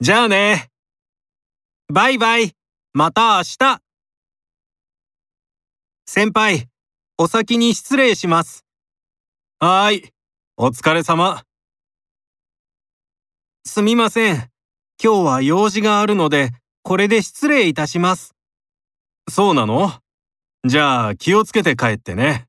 じゃあね。バイバイ。また明日。先輩、お先に失礼します。はーい。お疲れ様。すみません。今日は用事があるので、これで失礼いたします。そうなの？じゃあ気をつけて帰ってね。